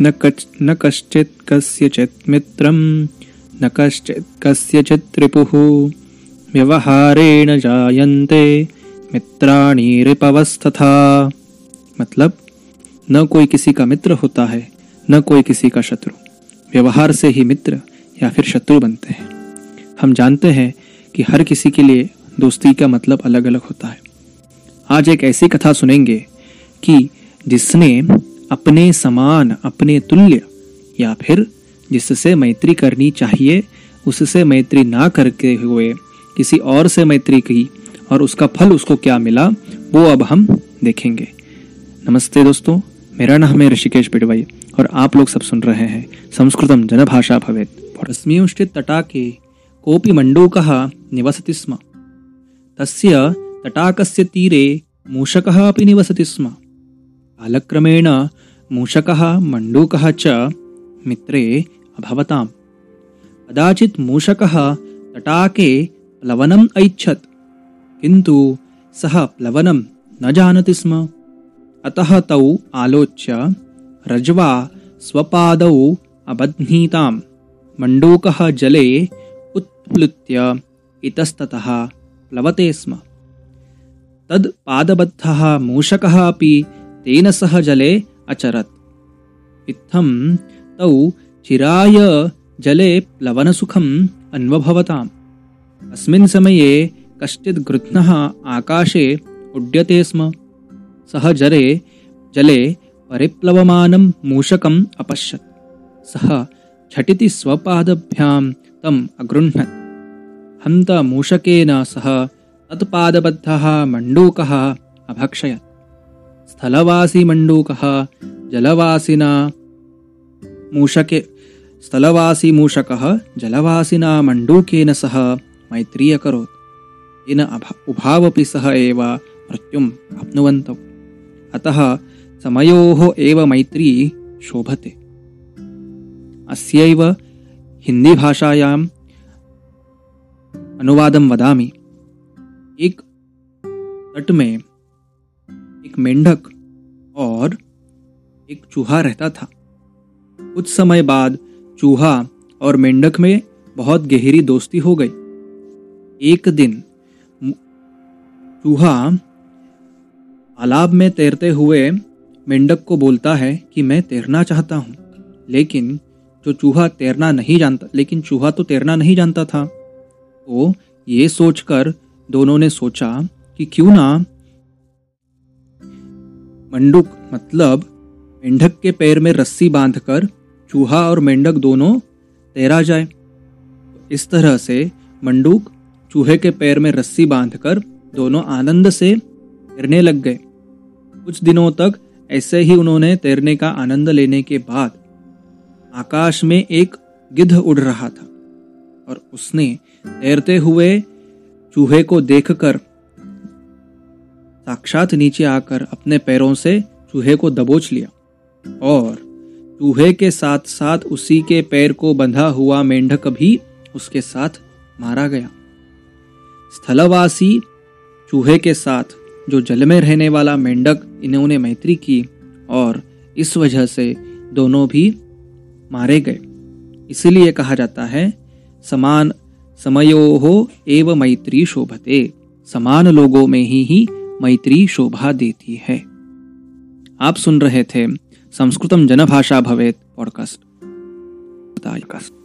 न कच्, न कश्चित् कस्यचित् मित्रं न कश्चित् कस्यचित् रिपुः व्यवहारेण जायन्ते मित्राणि रिपवस्तथा। मतलब न कोई किसी का मित्र होता है, न कोई किसी का शत्रु। व्यवहार से ही मित्र या फिर शत्रु बनते हैं। हम जानते हैं कि हर किसी के लिए दोस्ती का मतलब अलग अलग होता है। आज एक ऐसी कथा सुनेंगे कि जिसने अपने समान, अपने तुल्य, या फिर जिससे मैत्री करनी चाहिए, उससे मैत्री ना करके हुए किसी और से मैत्री की और उसका फल उसको क्या मिला, वो अब हम देखेंगे। नमस्ते दोस्तों, मेरा नाम है ऋषिकेश पिडवाई और आप लोग सब सुन रहे हैं संस्कृतम जनभाषा भवेत् तस्मिंश्चित् तटाके कोऽपि मण्डूकः निवसति स्म। तस्य तटाकस्य तीरे मूषकः अपि निवसति स्म। कालक्रमेण मूषकः मण्डूकः च मित्रे अभवताम्। कदाचित् मूषकः तटाके प्लवनम् ऐच्छत्, किन्तु सः प्लवनं न जानाति स्म। अतः तौ आलोच्य रज्वा स्वपादौ अबध्नीतां मण्डूकः जले उत्प्लुत्य इतस्ततः प्लवते स्म। तद् पादबद्धः मूषकः अपि तेन सह जले अचरत्। इत्थं तौ चिराय जले प्लवनसुखम् अन्वभवताम्। अस्मिन् समये कश्चित् गृध्नः आकाशे उड्यते स्म। सः जले जले परिप्लवमानं मूषकम् अपश्यत्। सः झटिति स्वपादभ्यां तम् अगृह्णत्। हन्तमूषकेन सह तत्पादबद्धः मण्डूकः अभक्षयत् स्थलवासी मण्डूकः जलवासिना मूषके स्थलवासी मूषकः जलवासिना मण्डूकेन सह मैत्री अकरोत् येन उभावपि सह एव मृत्युम् अतः समयोः एव मैत्री शोभते। अस्यैव हिन्दीभाषायाम् अनुवादं वदामि। एक तट में एक मेंढक और एक चूहा रहता था। कुछ समय बाद चूहा और मेंढक में बहुत गहरी दोस्ती हो गई। एक दिन चूहा तालाब में तैरते हुए मेंढक को बोलता है कि मैं तैरना चाहता हूँ, लेकिन जो चूहा तैरना नहीं जानता, लेकिन चूहा तो तैरना नहीं जानता था तो ये सोचकर दोनों ने सोचा कि क्यों ना मंडुक मतलब मेंढक के पैर में रस्सी बांधकर चूहा और मेंढक दोनों तैरा जाए। इस तरह से मंडूक चूहे के पैर में रस्सी बांधकर दोनों आनंद से तैरने लग गए। कुछ दिनों तक ऐसे ही उन्होंने तैरने का आनंद लेने के बाद आकाश में एक गिद्ध उड़ रहा था और उसने तैरते हुए चूहे को देखकर साक्षात नीचे आकर अपने पैरों से चूहे को दबोच लिया और चूहे के साथ साथ उसी के पैर को बंधा हुआ मेंढक भी उसके साथ मारा गया। स्थलवासी चूहे के साथ जो जल में रहने वाला मेंढक इन्होंने मैत्री की और इस वजह से दोनों भी मारे गए। इसीलिए कहा जाता है, समान समयो हो एव मैत्री शोभते, समान लोगों में ही ही मैत्री शोभा देती है। आप सुन रहे थे संस्कृतम जनभाषा भवेत पॉडकास्ट।